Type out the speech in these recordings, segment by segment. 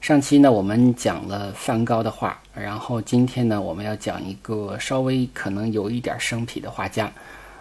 上期呢，我们讲了梵高的画，然后今天呢，我们要讲一个稍微可能有一点生僻的画家，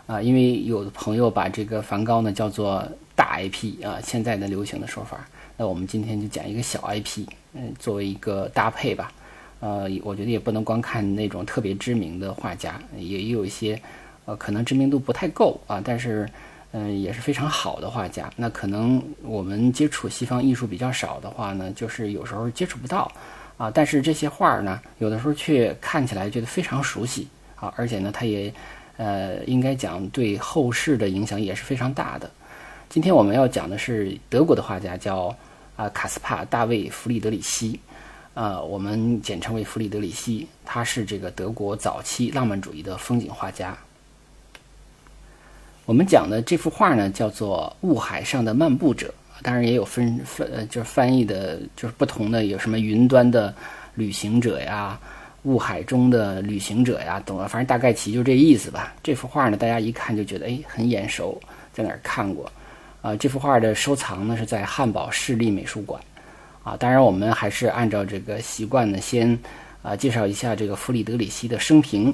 啊，因为有的朋友把这个梵高呢叫做大 IP 啊，现在的流行的说法，那我们今天就讲一个小 IP，嗯，作为一个搭配吧，呃，我觉得也不能光看那种特别知名的画家，也有一些，呃，可能知名度不太够啊，但是。嗯，也是非常好的画家。那可能我们接触西方艺术比较少的话呢，就是有时候接触不到啊。但是这些画呢，有的时候却看起来觉得非常熟悉啊。而且呢，它也呃，应该讲对后世的影响也是非常大的。今天我们要讲的是德国的画家，叫啊卡斯帕·大卫·弗里德里希，啊，我们简称为弗里德里希。他是这个德国早期浪漫主义的风景画家。我们讲的这幅画呢，叫做《雾海上的漫步者》，当然也有分分，就是翻译的，就是不同的，有什么云端的旅行者呀，雾海中的旅行者呀，懂了，反正大概其就这意思吧。这幅画呢，大家一看就觉得哎，很眼熟，在哪儿看过？啊，这幅画的收藏呢是在汉堡市立美术馆。啊，当然我们还是按照这个习惯呢，先啊介绍一下这个弗里德里希的生平。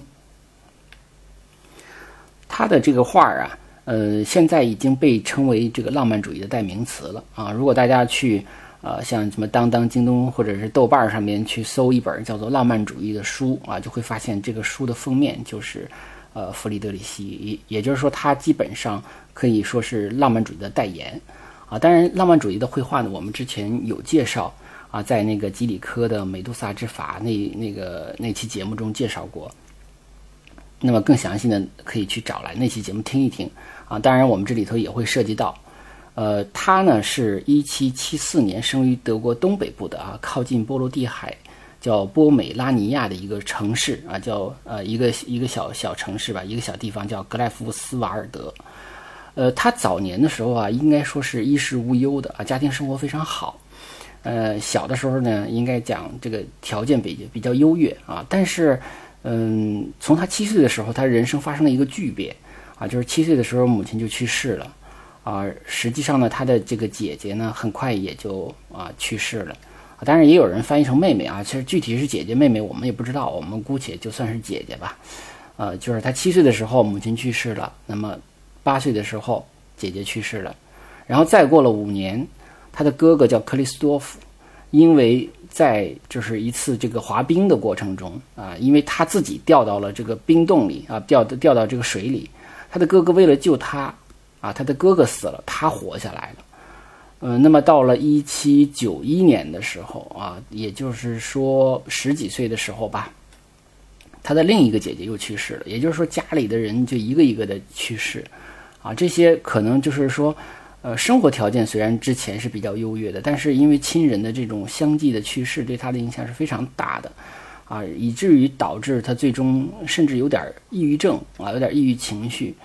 他的这个画啊。呃，现在已经被称为这个浪漫主义的代名词了啊！如果大家去，呃，像什么当当、京东或者是豆瓣上面去搜一本叫做《浪漫主义》的书啊，就会发现这个书的封面就是，呃，弗里德里希，也就是说，他基本上可以说是浪漫主义的代言啊。当然，浪漫主义的绘画呢，我们之前有介绍啊，在那个基里科的《美杜莎之法》那那个那期节目中介绍过。那么更详细的可以去找来那期节目听一听。啊，当然，我们这里头也会涉及到，呃，他呢是一七七四年生于德国东北部的啊，靠近波罗的海，叫波美拉尼亚的一个城市啊，叫呃一个一个小小城市吧，一个小地方叫格莱夫斯瓦尔德。呃，他早年的时候啊，应该说是衣食无忧的啊，家庭生活非常好。呃，小的时候呢，应该讲这个条件比比较优越啊，但是，嗯，从他七岁的时候，他人生发生了一个巨变。啊，就是七岁的时候，母亲就去世了，啊，实际上呢，他的这个姐姐呢，很快也就啊去世了，啊，当然也有人翻译成妹妹啊，其实具体是姐姐妹妹，我们也不知道，我们姑且就算是姐姐吧，呃，就是他七岁的时候母亲去世了，那么八岁的时候姐姐去世了，然后再过了五年，他的哥哥叫克里斯多夫，因为在就是一次这个滑冰的过程中啊，因为他自己掉到了这个冰洞里啊，掉掉到这个水里。他的哥哥为了救他，啊，他的哥哥死了，他活下来了。嗯，那么到了一七九一年的时候啊，也就是说十几岁的时候吧，他的另一个姐姐又去世了。也就是说，家里的人就一个一个的去世，啊，这些可能就是说，呃，生活条件虽然之前是比较优越的，但是因为亲人的这种相继的去世，对他的影响是非常大的。啊，以至于导致他最终甚至有点抑郁症啊，有点抑郁情绪，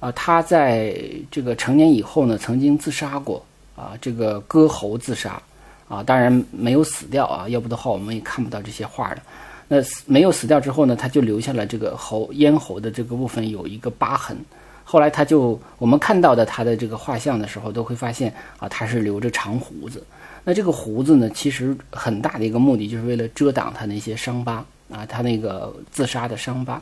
啊，他在这个成年以后呢，曾经自杀过啊，这个割喉自杀啊，当然没有死掉啊，要不的话我们也看不到这些画的。那没有死掉之后呢，他就留下了这个喉咽喉的这个部分有一个疤痕。后来他就我们看到的他的这个画像的时候，都会发现啊，他是留着长胡子。那这个胡子呢，其实很大的一个目的就是为了遮挡他那些伤疤啊，他那个自杀的伤疤，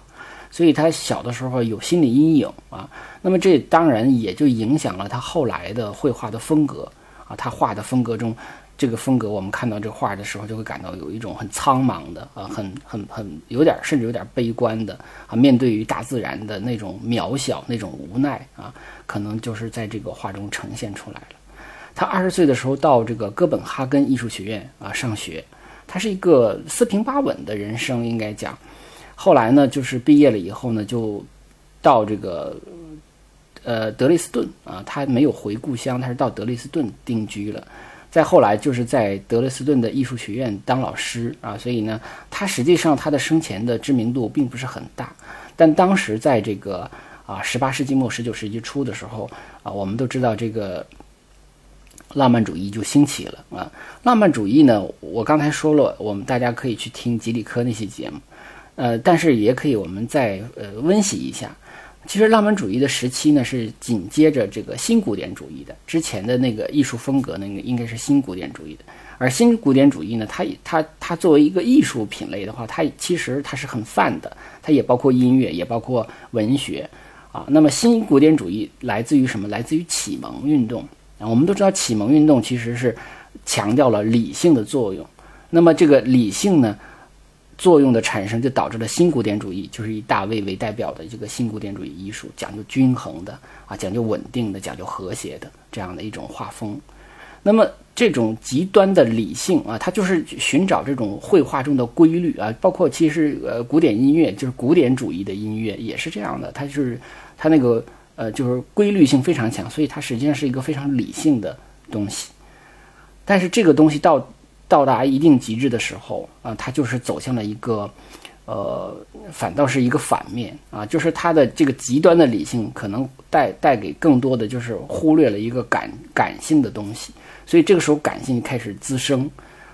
所以他小的时候有心理阴影啊。那么这当然也就影响了他后来的绘画的风格啊。他画的风格中，这个风格我们看到这画的时候，就会感到有一种很苍茫的啊，很很很有点甚至有点悲观的啊，面对于大自然的那种渺小、那种无奈啊，可能就是在这个画中呈现出来了。他二十岁的时候到这个哥本哈根艺术学院啊上学，他是一个四平八稳的人生应该讲。后来呢，就是毕业了以后呢，就到这个呃德累斯顿啊，他没有回故乡，他是到德累斯顿定居了。再后来就是在德累斯顿的艺术学院当老师啊，所以呢，他实际上他的生前的知名度并不是很大。但当时在这个啊十八世纪末十九世纪初的时候啊，我们都知道这个浪漫主义就兴起了啊。浪漫主义呢，我刚才说了，我们大家可以去听吉里科那些节目，呃，但是也可以我们再呃温习一下。其实浪漫主义的时期呢，是紧接着这个新古典主义的。之前的那个艺术风格，那个应该是新古典主义的。而新古典主义呢，它它它作为一个艺术品类的话，它其实它是很泛的，它也包括音乐，也包括文学啊。那么新古典主义来自于什么？来自于启蒙运动。我们都知道，启蒙运动其实是强调了理性的作用。那么这个理性呢？作用的产生就导致了新古典主义，就是以大卫为代表的这个新古典主义艺术，讲究均衡的啊，讲究稳定的，讲究和谐的这样的一种画风。那么这种极端的理性啊，它就是寻找这种绘画中的规律啊，包括其实呃古典音乐，就是古典主义的音乐也是这样的，它就是它那个呃就是规律性非常强，所以它实际上是一个非常理性的东西。但是这个东西到到达一定极致的时候啊，它就是走向了一个，呃，反倒是一个反面啊，就是它的这个极端的理性可能带带给更多的就是忽略了一个感感性的东西，所以这个时候感性开始滋生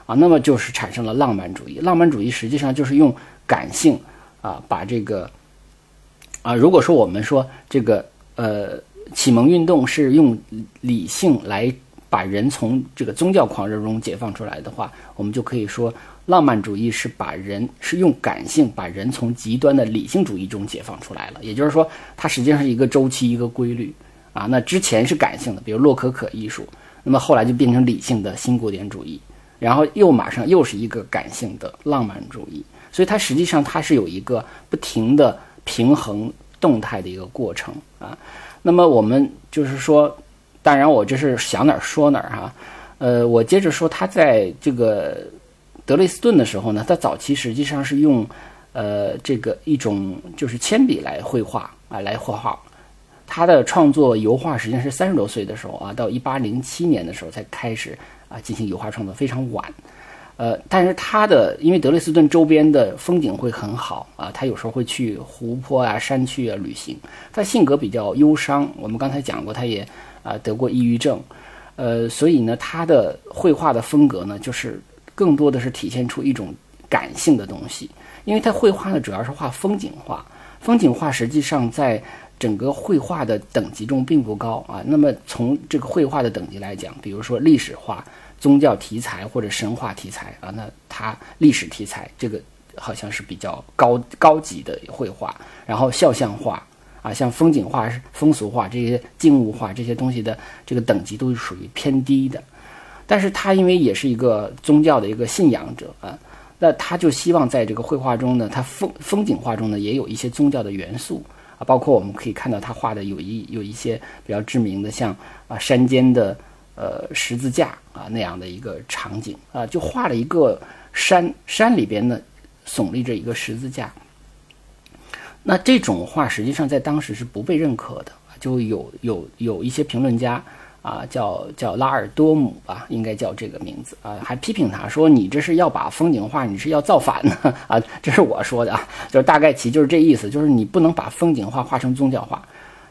啊，那么就是产生了浪漫主义。浪漫主义实际上就是用感性啊，把这个啊，如果说我们说这个呃启蒙运动是用理性来。把人从这个宗教狂热中解放出来的话，我们就可以说，浪漫主义是把人是用感性把人从极端的理性主义中解放出来了。也就是说，它实际上是一个周期，一个规律啊。那之前是感性的，比如洛可可艺术，那么后来就变成理性的新古典主义，然后又马上又是一个感性的浪漫主义。所以它实际上它是有一个不停的平衡动态的一个过程啊。那么我们就是说。当然，我这是想哪儿说哪儿哈，呃，我接着说，他在这个德累斯顿的时候呢，他早期实际上是用，呃，这个一种就是铅笔来绘画啊，来画画。他的创作油画实际上是三十多岁的时候啊，到一八零七年的时候才开始啊进行油画创作，非常晚。呃，但是他的因为德累斯顿周边的风景会很好啊，他有时候会去湖泊啊、山区啊旅行。他性格比较忧伤，我们刚才讲过，他也。啊，得过抑郁症，呃，所以呢，他的绘画的风格呢，就是更多的是体现出一种感性的东西。因为他绘画呢，主要是画风景画，风景画实际上在整个绘画的等级中并不高啊。那么从这个绘画的等级来讲，比如说历史画、宗教题材或者神话题材啊，那他历史题材这个好像是比较高高级的绘画，然后肖像画。啊，像风景画、风俗画这些静物画这些东西的这个等级都是属于偏低的，但是他因为也是一个宗教的一个信仰者啊，那他就希望在这个绘画中呢，他风风景画中呢也有一些宗教的元素啊，包括我们可以看到他画的有一有一些比较知名的，像啊山间的呃十字架啊那样的一个场景啊，就画了一个山山里边呢耸立着一个十字架。那这种画实际上在当时是不被认可的，就有有有一些评论家啊，叫叫拉尔多姆吧，应该叫这个名字啊，还批评他说：“你这是要把风景画，你是要造反呢？”啊，这是我说的啊，就是大概其就是这意思，就是你不能把风景画画成宗教画，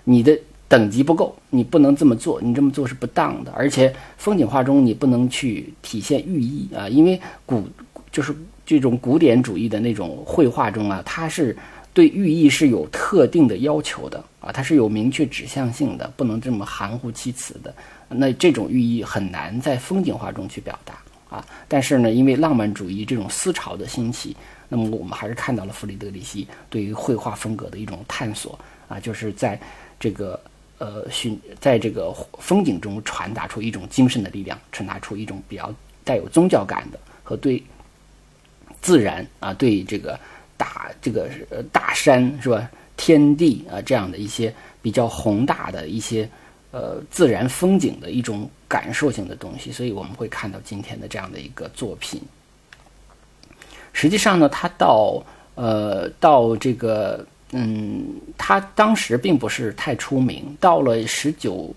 你的等级不够，你不能这么做，你这么做是不当的，而且风景画中你不能去体现寓意啊，因为古就是这种古典主义的那种绘画中啊，它是。对寓意是有特定的要求的啊，它是有明确指向性的，不能这么含糊其辞的。那这种寓意很难在风景画中去表达啊。但是呢，因为浪漫主义这种思潮的兴起，那么我们还是看到了弗里德里希对于绘画风格的一种探索啊，就是在这个呃寻在这个风景中传达出一种精神的力量，传达出一种比较带有宗教感的和对自然啊对这个。大这个呃大山是吧？天地啊，这样的一些比较宏大的一些呃自然风景的一种感受性的东西，所以我们会看到今天的这样的一个作品。实际上呢，他到呃到这个嗯，他当时并不是太出名。到了十九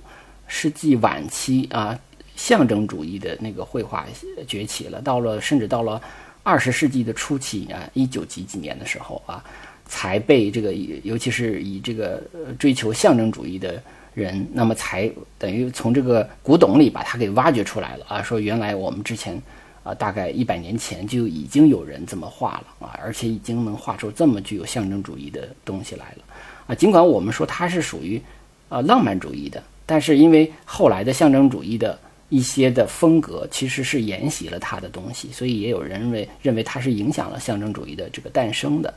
世纪晚期啊，象征主义的那个绘画崛起了。到了甚至到了二十世纪的初期啊，一九几几年的时候啊，才被这个尤其是以这个追求象征主义的人，那么才等于从这个古董里把它给挖掘出来了啊。说原来我们之前啊，大概一百年前就已经有人这么画了啊，而且已经能画出这么具有象征主义的东西来了啊。尽管我们说它是属于啊浪漫主义的。但是因为后来的象征主义的一些的风格其实是沿袭了他的东西，所以也有人认为认为它是影响了象征主义的这个诞生的，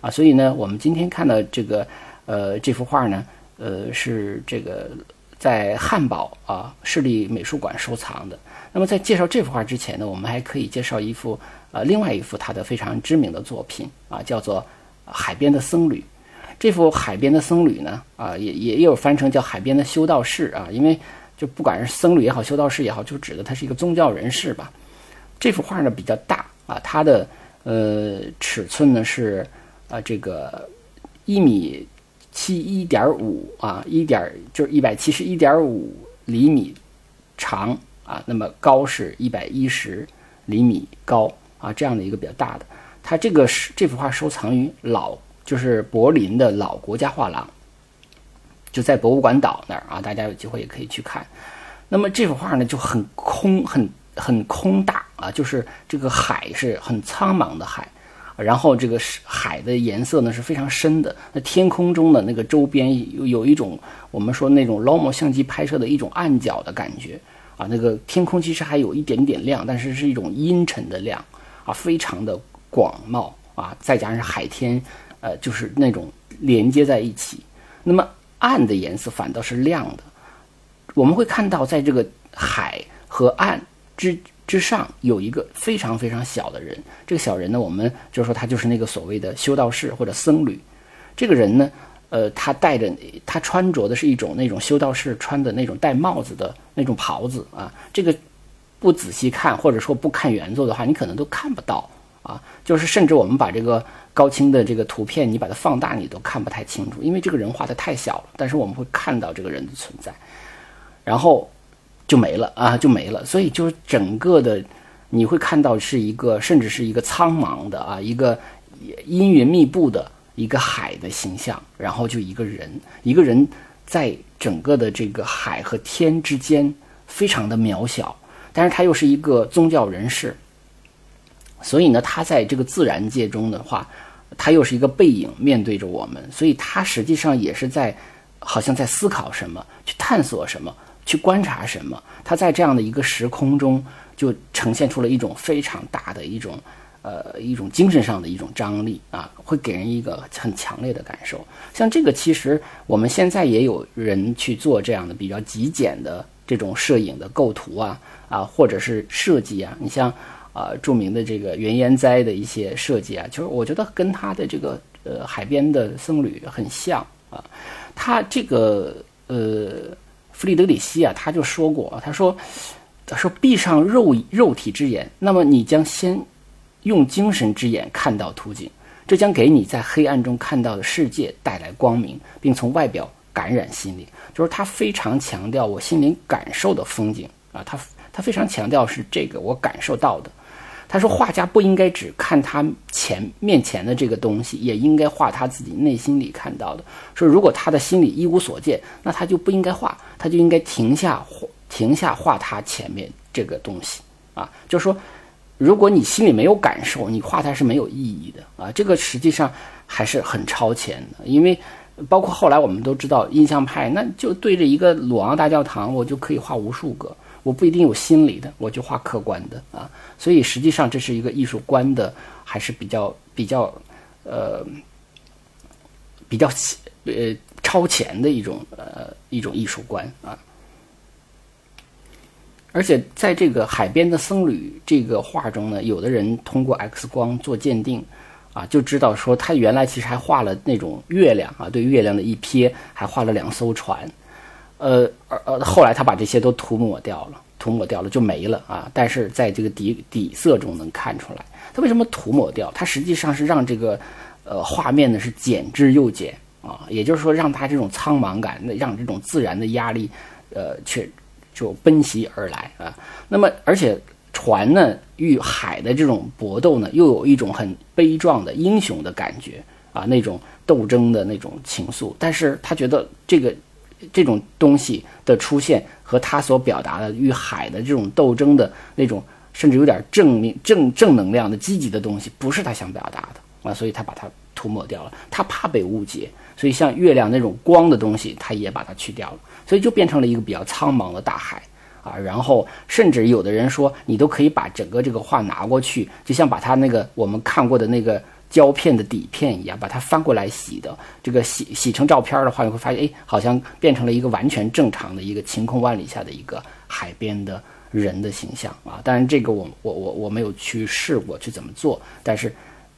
啊，所以呢，我们今天看到这个呃这幅画呢，呃是这个在汉堡啊市立美术馆收藏的。那么在介绍这幅画之前呢，我们还可以介绍一幅呃另外一幅他的非常知名的作品啊，叫做《海边的僧侣》。这幅海边的僧侣呢，啊，也也有翻成叫海边的修道士啊，因为就不管是僧侣也好，修道士也好，就指的他是一个宗教人士吧。这幅画呢比较大啊，它的呃尺寸呢是啊这个一米七一点五啊，一点就是一百七十一点五厘米长啊，那么高是一百一十厘米高啊，这样的一个比较大的。它这个是这幅画收藏于老。就是柏林的老国家画廊，就在博物馆岛那儿啊，大家有机会也可以去看。那么这幅画呢就很空，很很空大啊，就是这个海是很苍茫的海，然后这个海的颜色呢是非常深的。那天空中的那个周边有有一种我们说那种 Lomo 相机拍摄的一种暗角的感觉啊，那个天空其实还有一点点亮，但是是一种阴沉的亮啊，非常的广袤啊，再加上海天。呃，就是那种连接在一起，那么暗的颜色反倒是亮的。我们会看到，在这个海和岸之之上，有一个非常非常小的人。这个小人呢，我们就说他就是那个所谓的修道士或者僧侣。这个人呢，呃，他戴着，他穿着的是一种那种修道士穿的那种戴帽子的那种袍子啊。这个不仔细看，或者说不看原作的话，你可能都看不到啊。就是甚至我们把这个。高清的这个图片，你把它放大，你都看不太清楚，因为这个人画的太小了。但是我们会看到这个人的存在，然后就没了啊，就没了。所以就是整个的，你会看到是一个，甚至是一个苍茫的啊，一个阴云密布的一个海的形象，然后就一个人，一个人在整个的这个海和天之间非常的渺小，但是他又是一个宗教人士。所以呢，他在这个自然界中的话，他又是一个背影，面对着我们，所以他实际上也是在，好像在思考什么，去探索什么，去观察什么。他在这样的一个时空中，就呈现出了一种非常大的一种，呃，一种精神上的一种张力啊，会给人一个很强烈的感受。像这个，其实我们现在也有人去做这样的比较极简的这种摄影的构图啊，啊，或者是设计啊，你像。啊，著名的这个原烟灾的一些设计啊，就是我觉得跟他的这个呃海边的僧侣很像啊。他这个呃弗里德里希啊，他就说过，他说他说闭上肉肉体之眼，那么你将先用精神之眼看到图景，这将给你在黑暗中看到的世界带来光明，并从外表感染心灵。就是他非常强调我心灵感受的风景啊，他他非常强调是这个我感受到的。他说：“画家不应该只看他前面前的这个东西，也应该画他自己内心里看到的。说如果他的心里一无所见，那他就不应该画，他就应该停下停下画他前面这个东西啊。就是说，如果你心里没有感受，你画它是没有意义的啊。这个实际上还是很超前的，因为包括后来我们都知道印象派，那就对着一个鲁昂大教堂，我就可以画无数个。”我不一定有心理的，我就画客观的啊，所以实际上这是一个艺术观的，还是比较比较呃比较呃超前的一种呃一种艺术观啊。而且在这个海边的僧侣这个画中呢，有的人通过 X 光做鉴定啊，就知道说他原来其实还画了那种月亮啊，对月亮的一瞥，还画了两艘船。呃，而呃，后来他把这些都涂抹掉了，涂抹掉了就没了啊。但是在这个底底色中能看出来，他为什么涂抹掉？他实际上是让这个，呃，画面呢是减之又减啊。也就是说，让他这种苍茫感，那让这种自然的压力，呃，却就奔袭而来啊。那么而且船呢与海的这种搏斗呢，又有一种很悲壮的英雄的感觉啊，那种斗争的那种情愫。但是他觉得这个这种东西的出现和他所表达的与海的这种斗争的那种。甚至有点正面、正正能量的积极的东西，不是他想表达的啊，所以他把它涂抹掉了。他怕被误解，所以像月亮那种光的东西，他也把它去掉了，所以就变成了一个比较苍茫的大海啊。然后，甚至有的人说，你都可以把整个这个画拿过去，就像把它那个我们看过的那个胶片的底片一样，把它翻过来洗的，这个洗洗成照片的话，你会发现，哎，好像变成了一个完全正常的一个晴空万里下的一个海边的。人的形象啊，当然这个我我我我没有去试过去怎么做，但是，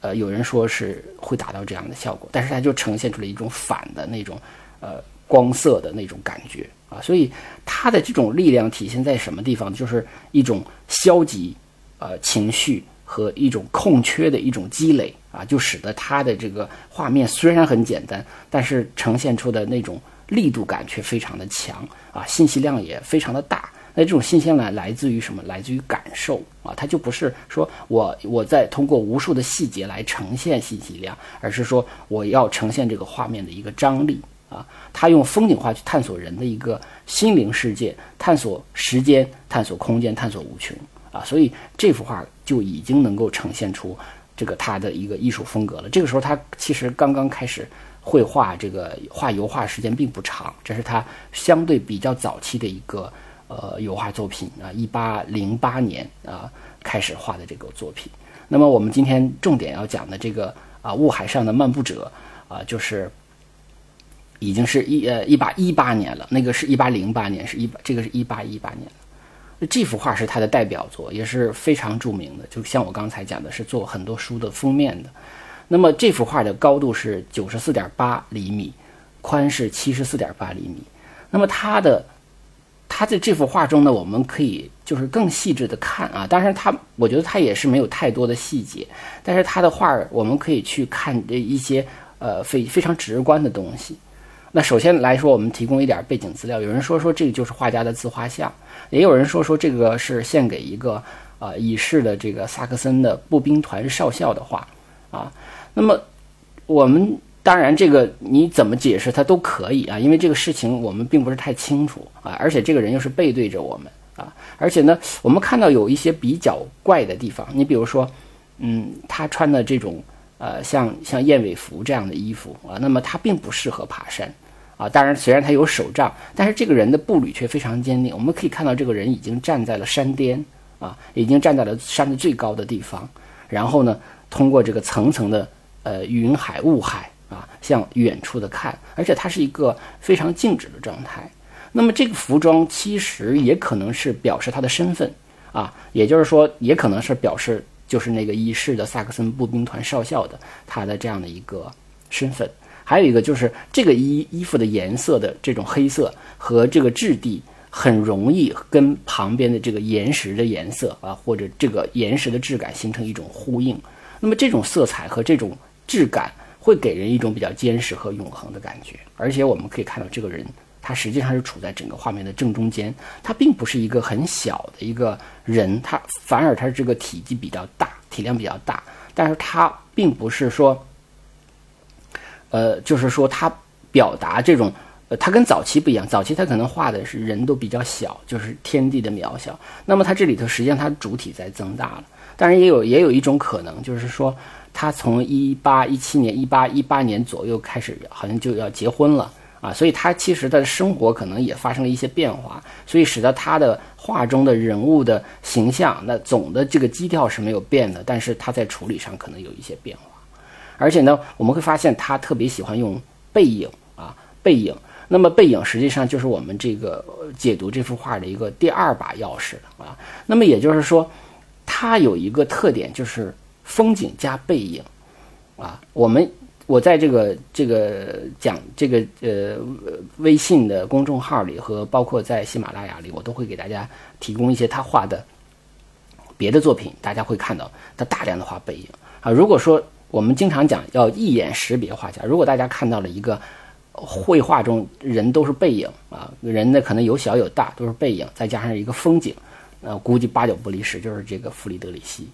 呃，有人说是会达到这样的效果，但是它就呈现出了一种反的那种，呃，光色的那种感觉啊，所以它的这种力量体现在什么地方？就是一种消极，呃，情绪和一种空缺的一种积累啊，就使得它的这个画面虽然很简单，但是呈现出的那种力度感却非常的强啊，信息量也非常的大。那这种新鲜感来自于什么？来自于感受啊，它就不是说我我在通过无数的细节来呈现信息量，而是说我要呈现这个画面的一个张力啊。他用风景画去探索人的一个心灵世界，探索时间，探索空间，探索无穷啊。所以这幅画就已经能够呈现出这个他的一个艺术风格了。这个时候他其实刚刚开始绘画，这个画油画时间并不长，这是他相对比较早期的一个。呃，油画作品啊，一八零八年啊开始画的这个作品。那么我们今天重点要讲的这个啊，雾海上的漫步者啊，就是已经是一呃一八一八年了。那个是一八零八年，是一这个是一八一八年这幅画是他的代表作，也是非常著名的。就像我刚才讲的，是做很多书的封面的。那么这幅画的高度是九十四点八厘米，宽是七十四点八厘米。那么它的他在这幅画中呢，我们可以就是更细致的看啊，当然他我觉得他也是没有太多的细节，但是他的画我们可以去看一些呃非非常直观的东西。那首先来说，我们提供一点背景资料，有人说说这个就是画家的自画像，也有人说说这个是献给一个啊已逝的这个萨克森的步兵团少校的画啊。那么我们。当然，这个你怎么解释它都可以啊，因为这个事情我们并不是太清楚啊，而且这个人又是背对着我们啊，而且呢，我们看到有一些比较怪的地方，你比如说，嗯，他穿的这种呃像像燕尾服这样的衣服啊，那么他并不适合爬山啊。当然，虽然他有手杖，但是这个人的步履却非常坚定。我们可以看到，这个人已经站在了山巅啊，已经站在了山的最高的地方，然后呢，通过这个层层的呃云海雾海。啊，向远处的看，而且它是一个非常静止的状态。那么这个服装其实也可能是表示他的身份啊，也就是说，也可能是表示就是那个已逝的萨克森步兵团少校的他的这样的一个身份。还有一个就是这个衣衣服的颜色的这种黑色和这个质地很容易跟旁边的这个岩石的颜色啊，或者这个岩石的质感形成一种呼应。那么这种色彩和这种质感。会给人一种比较坚实和永恒的感觉，而且我们可以看到这个人，他实际上是处在整个画面的正中间，他并不是一个很小的一个人，他反而他这个体积比较大，体量比较大，但是他并不是说，呃，就是说他表达这种，呃，他跟早期不一样，早期他可能画的是人都比较小，就是天地的渺小，那么他这里头实际上他主体在增大了，当然也有也有一种可能，就是说。他从一八一七年、一八一八年左右开始，好像就要结婚了啊，所以他其实他的生活可能也发生了一些变化，所以使得他的画中的人物的形象，那总的这个基调是没有变的，但是他在处理上可能有一些变化。而且呢，我们会发现他特别喜欢用背影啊，背影。那么背影实际上就是我们这个解读这幅画的一个第二把钥匙啊。那么也就是说，它有一个特点就是。风景加背影，啊，我们我在这个这个讲这个呃微信的公众号里和包括在喜马拉雅里，我都会给大家提供一些他画的别的作品，大家会看到他大量的画背影啊。如果说我们经常讲要一眼识别画家，如果大家看到了一个绘画中人都是背影啊，人呢可能有小有大，都是背影，再加上一个风景，呃，估计八九不离十就是这个弗里德里希。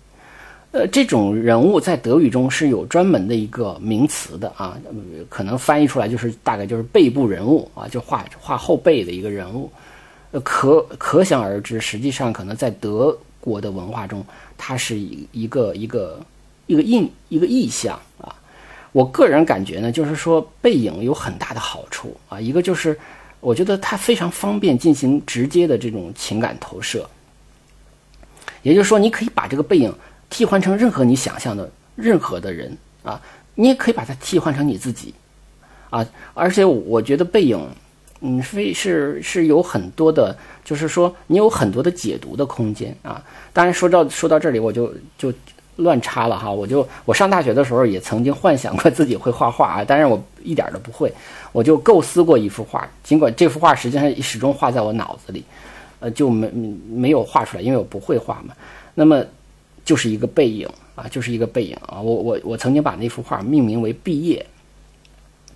呃，这种人物在德语中是有专门的一个名词的啊，可能翻译出来就是大概就是背部人物啊，就画画后背的一个人物。呃，可可想而知，实际上可能在德国的文化中，它是一一个一个一个印一个意象啊。我个人感觉呢，就是说背影有很大的好处啊，一个就是我觉得它非常方便进行直接的这种情感投射，也就是说，你可以把这个背影。替换成任何你想象的任何的人啊，你也可以把它替换成你自己啊。而且我觉得背影，嗯，非是是有很多的，就是说你有很多的解读的空间啊。当然说到说到这里，我就就乱插了哈。我就我上大学的时候也曾经幻想过自己会画画啊，但是我一点都不会。我就构思过一幅画，尽管这幅画实际上始终画在我脑子里，呃，就没没有画出来，因为我不会画嘛。那么。就是一个背影啊，就是一个背影啊！我我我曾经把那幅画命名为“毕业”，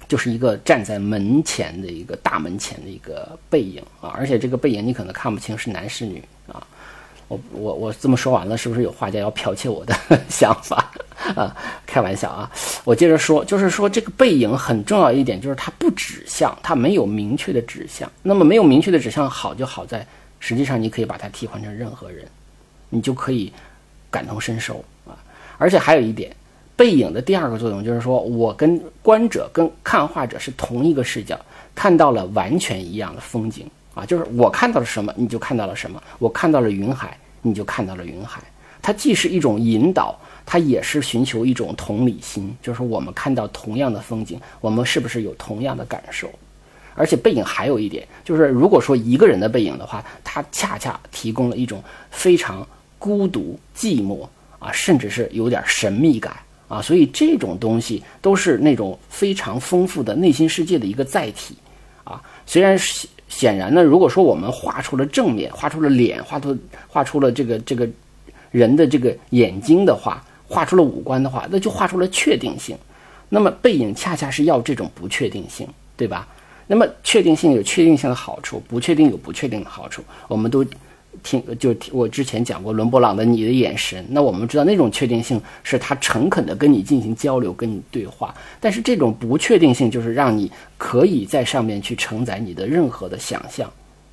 就是一个站在门前的一个大门前的一个背影啊！而且这个背影你可能看不清是男是女啊！我我我这么说完了，是不是有画家要剽窃我的 想法啊？开玩笑啊！我接着说，就是说这个背影很重要一点，就是它不指向，它没有明确的指向。那么没有明确的指向，好就好在，实际上你可以把它替换成任何人，你就可以。感同身受啊，而且还有一点，背影的第二个作用就是说，我跟观者、跟看画者是同一个视角，看到了完全一样的风景啊，就是我看到了什么，你就看到了什么；我看到了云海，你就看到了云海。它既是一种引导，它也是寻求一种同理心，就是我们看到同样的风景，我们是不是有同样的感受？而且背影还有一点，就是如果说一个人的背影的话，它恰恰提供了一种非常。孤独、寂寞啊，甚至是有点神秘感啊，所以这种东西都是那种非常丰富的内心世界的一个载体啊。虽然显显然呢，如果说我们画出了正面，画出了脸，画出画出了这个这个人的这个眼睛的话，画出了五官的话，那就画出了确定性。那么背影恰恰是要这种不确定性，对吧？那么确定性有确定性的好处，不确定有不确定的好处，我们都。听，就听我之前讲过伦勃朗的《你的眼神》，那我们知道那种确定性是他诚恳的跟你进行交流，跟你对话。但是这种不确定性就是让你可以在上面去承载你的任何的想象，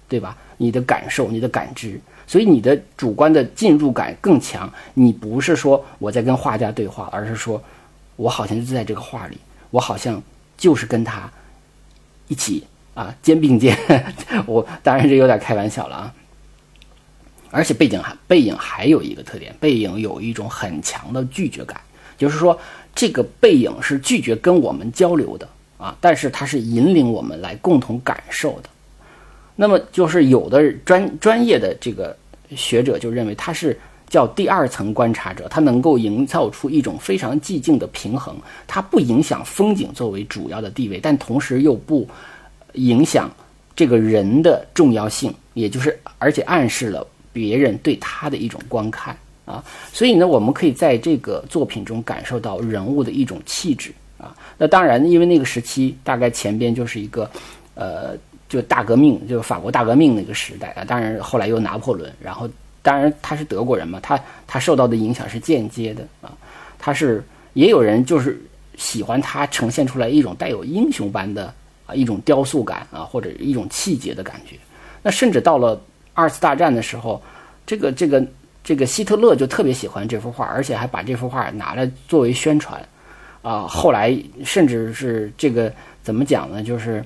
对吧？你的感受，你的感知，所以你的主观的进入感更强。你不是说我在跟画家对话，而是说我好像就在这个画里，我好像就是跟他一起啊肩并肩。我当然这有点开玩笑了啊。而且背景还背影还有一个特点，背影有一种很强的拒绝感，就是说这个背影是拒绝跟我们交流的啊，但是它是引领我们来共同感受的。那么就是有的专专业的这个学者就认为他是叫第二层观察者，他能够营造出一种非常寂静的平衡，它不影响风景作为主要的地位，但同时又不影响这个人的重要性，也就是而且暗示了。别人对他的一种观看啊，所以呢，我们可以在这个作品中感受到人物的一种气质啊。那当然，因为那个时期大概前边就是一个，呃，就大革命，就法国大革命那个时代啊。当然后来又拿破仑，然后当然他是德国人嘛，他他受到的影响是间接的啊。他是也有人就是喜欢他呈现出来一种带有英雄般的啊一种雕塑感啊，或者一种气节的感觉。那甚至到了。二次大战的时候，这个这个这个希特勒就特别喜欢这幅画，而且还把这幅画拿来作为宣传，啊，后来甚至是这个怎么讲呢？就是，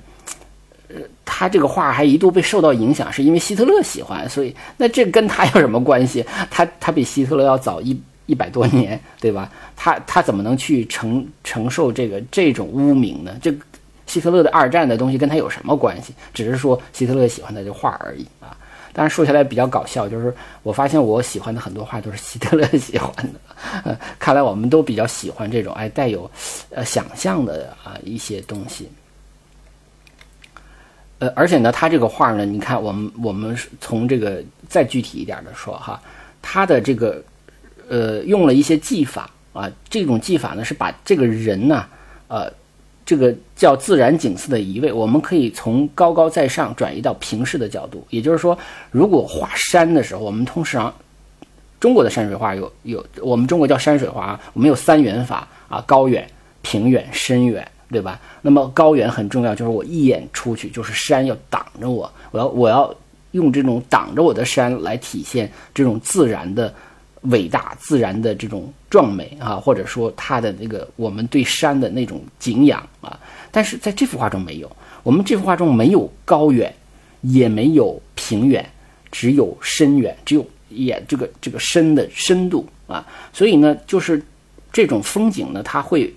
呃，他这个画还一度被受到影响，是因为希特勒喜欢，所以那这跟他有什么关系？他他比希特勒要早一一百多年，对吧？他他怎么能去承承受这个这种污名呢？这希特勒的二战的东西跟他有什么关系？只是说希特勒喜欢他这画而已啊。但是说起来比较搞笑，就是我发现我喜欢的很多画都是希特勒喜欢的，看来我们都比较喜欢这种哎带有呃想象的啊一些东西。呃，而且呢，他这个画呢，你看我们我们从这个再具体一点的说哈，他的这个呃用了一些技法啊，这种技法呢是把这个人呢呃这个叫自然景色的移位，我们可以从高高在上转移到平视的角度。也就是说，如果画山的时候，我们通常中国的山水画有有，我们中国叫山水画，我们有三远法啊，高远、平远、深远，对吧？那么高远很重要，就是我一眼出去就是山要挡着我，我要我要用这种挡着我的山来体现这种自然的。伟大自然的这种壮美啊，或者说它的那个我们对山的那种敬仰啊，但是在这幅画中没有，我们这幅画中没有高远，也没有平远，只有深远，只有也这个这个深的深度啊，所以呢，就是这种风景呢，它会。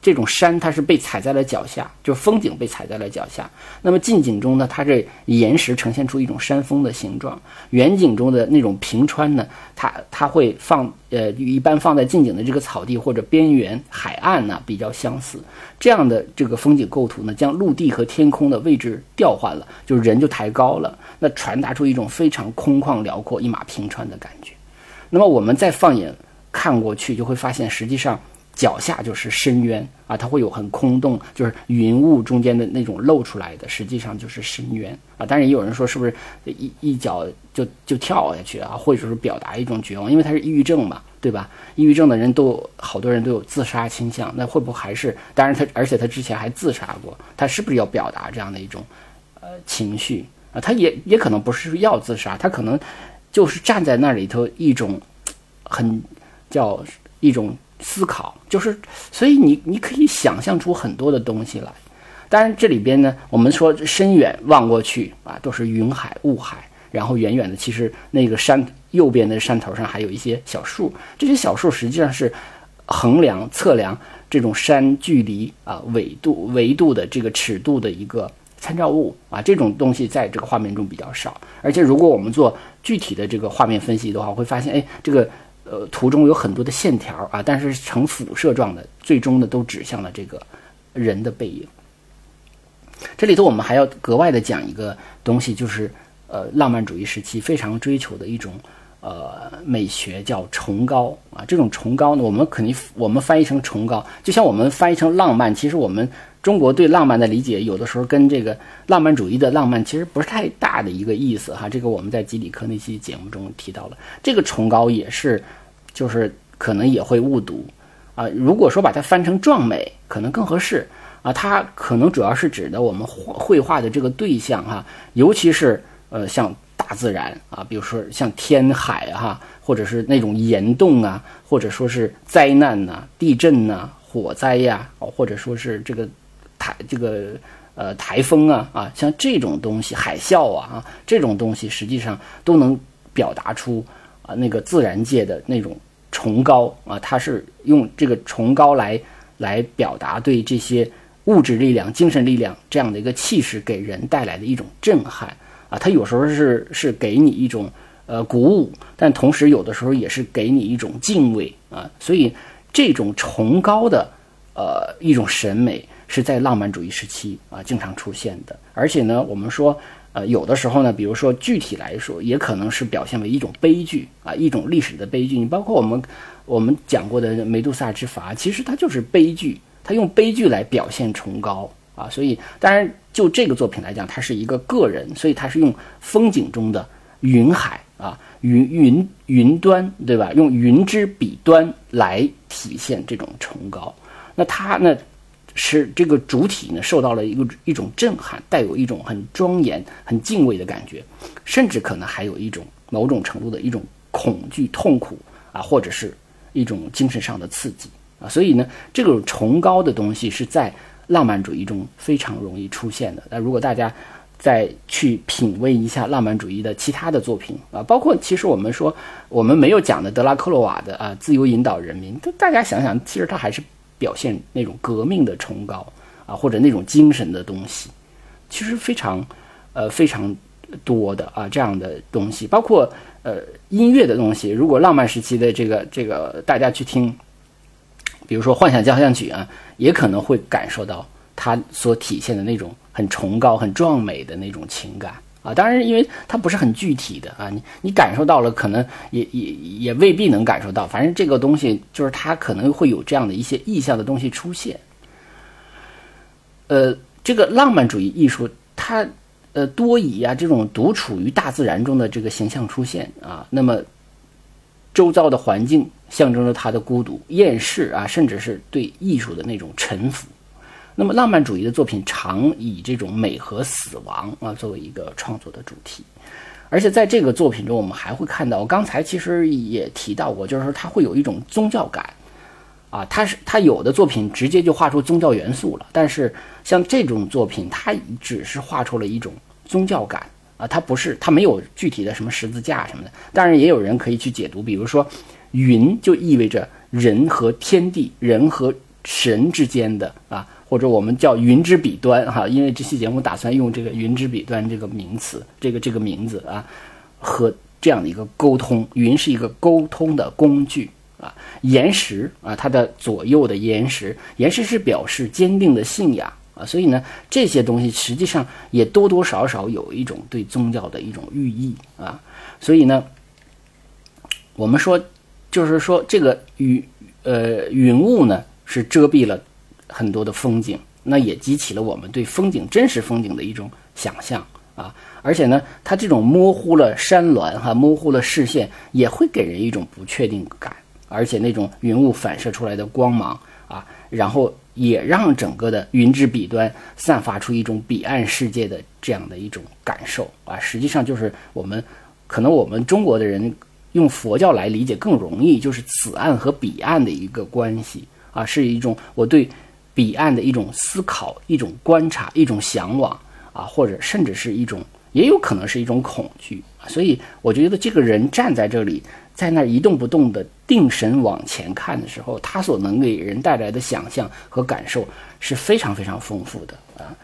这种山它是被踩在了脚下，就是风景被踩在了脚下。那么近景中呢，它这岩石呈现出一种山峰的形状；远景中的那种平川呢，它它会放呃一般放在近景的这个草地或者边缘海岸呢比较相似。这样的这个风景构图呢，将陆地和天空的位置调换了，就是人就抬高了，那传达出一种非常空旷辽阔、一马平川的感觉。那么我们再放眼看过去，就会发现实际上。脚下就是深渊啊，它会有很空洞，就是云雾中间的那种露出来的，实际上就是深渊啊。当然也有人说是不是一一脚就就跳下去啊，或者说是表达一种绝望，因为他是抑郁症嘛，对吧？抑郁症的人都好多人都有自杀倾向，那会不会还是？当然他而且他之前还自杀过，他是不是要表达这样的一种呃情绪啊？他也也可能不是要自杀，他可能就是站在那里头一种很叫一种。思考就是，所以你你可以想象出很多的东西来。当然，这里边呢，我们说深远望过去啊，都是云海雾海，然后远远的，其实那个山右边的山头上还有一些小树，这些小树实际上是衡量测量这种山距离啊纬度维度的这个尺度的一个参照物啊。这种东西在这个画面中比较少，而且如果我们做具体的这个画面分析的话，会发现，哎，这个。呃，图中有很多的线条啊，但是呈辐射状的，最终呢都指向了这个人的背影。这里头我们还要格外的讲一个东西，就是呃，浪漫主义时期非常追求的一种呃美学，叫崇高啊。这种崇高呢，我们肯定我们翻译成崇高，就像我们翻译成浪漫，其实我们。中国对浪漫的理解，有的时候跟这个浪漫主义的浪漫其实不是太大的一个意思哈。这个我们在基里克那期节目中提到了，这个崇高也是，就是可能也会误读啊。如果说把它翻成壮美，可能更合适啊。它可能主要是指的我们绘画的这个对象哈，尤其是呃像大自然啊，比如说像天海哈，或者是那种岩洞啊，或者说是灾难呐、地震呐、火灾呀，或者说是这个。台这个呃台风啊啊，像这种东西，海啸啊啊，这种东西实际上都能表达出啊那个自然界的那种崇高啊，它是用这个崇高来来表达对这些物质力量、精神力量这样的一个气势给人带来的一种震撼啊，它有时候是是给你一种呃鼓舞，但同时有的时候也是给你一种敬畏啊，所以这种崇高的呃一种审美。是在浪漫主义时期啊经常出现的，而且呢，我们说，呃，有的时候呢，比如说具体来说，也可能是表现为一种悲剧啊，一种历史的悲剧。你包括我们我们讲过的《梅杜萨之筏》，其实它就是悲剧，它用悲剧来表现崇高啊。所以，当然就这个作品来讲，它是一个个人，所以它是用风景中的云海啊，云云云端，对吧？用云之彼端来体现这种崇高。那它呢？是这个主体呢受到了一个一种震撼，带有一种很庄严、很敬畏的感觉，甚至可能还有一种某种程度的一种恐惧、痛苦啊，或者是一种精神上的刺激啊。所以呢，这种崇高的东西是在浪漫主义中非常容易出现的。那如果大家再去品味一下浪漫主义的其他的作品啊，包括其实我们说我们没有讲的德拉克洛瓦的啊《自由引导人民》，大家想想，其实他还是。表现那种革命的崇高啊，或者那种精神的东西，其实非常，呃，非常多的啊，这样的东西，包括呃音乐的东西。如果浪漫时期的这个这个大家去听，比如说《幻想交响曲》啊，也可能会感受到它所体现的那种很崇高、很壮美的那种情感。啊，当然，因为它不是很具体的啊，你你感受到了，可能也也也未必能感受到。反正这个东西就是它可能会有这样的一些意象的东西出现。呃，这个浪漫主义艺术，它呃多以啊这种独处于大自然中的这个形象出现啊，那么周遭的环境象征着他的孤独、厌世啊，甚至是对艺术的那种臣服。那么浪漫主义的作品常以这种美和死亡啊作为一个创作的主题，而且在这个作品中，我们还会看到，刚才其实也提到过，就是说它会有一种宗教感。啊，他是他有的作品直接就画出宗教元素了，但是像这种作品，它只是画出了一种宗教感啊，它不是，它没有具体的什么十字架什么的。当然，也有人可以去解读，比如说云就意味着人和天地、人和神之间的啊，或者我们叫云之彼端哈，因为这期节目打算用这个云之彼端这个名词，这个这个名字啊，和这样的一个沟通，云是一个沟通的工具。啊，岩石啊，它的左右的岩石，岩石是表示坚定的信仰啊，所以呢，这些东西实际上也多多少少有一种对宗教的一种寓意啊，所以呢，我们说，就是说这个云呃云雾呢是遮蔽了很多的风景，那也激起了我们对风景真实风景的一种想象啊。而且呢，它这种模糊了山峦哈，模糊了视线，也会给人一种不确定感。而且那种云雾反射出来的光芒啊，然后也让整个的云之彼端散发出一种彼岸世界的这样的一种感受啊。实际上就是我们可能我们中国的人用佛教来理解更容易，就是此岸和彼岸的一个关系啊，是一种我对彼岸的一种思考、一种观察、一种向往啊，或者甚至是一种，也有可能是一种恐惧。所以我觉得这个人站在这里。在那儿一动不动的定神往前看的时候，他所能给人带来的想象和感受是非常非常丰富的啊。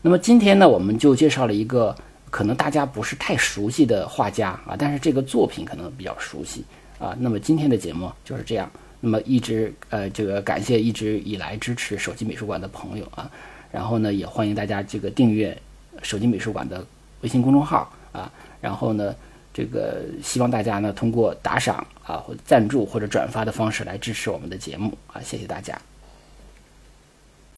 那么今天呢，我们就介绍了一个可能大家不是太熟悉的画家啊，但是这个作品可能比较熟悉啊。那么今天的节目就是这样。那么一直呃，这个感谢一直以来支持手机美术馆的朋友啊，然后呢，也欢迎大家这个订阅手机美术馆的微信公众号啊，然后呢。这个希望大家呢通过打赏啊或赞助或者转发的方式来支持我们的节目啊，谢谢大家。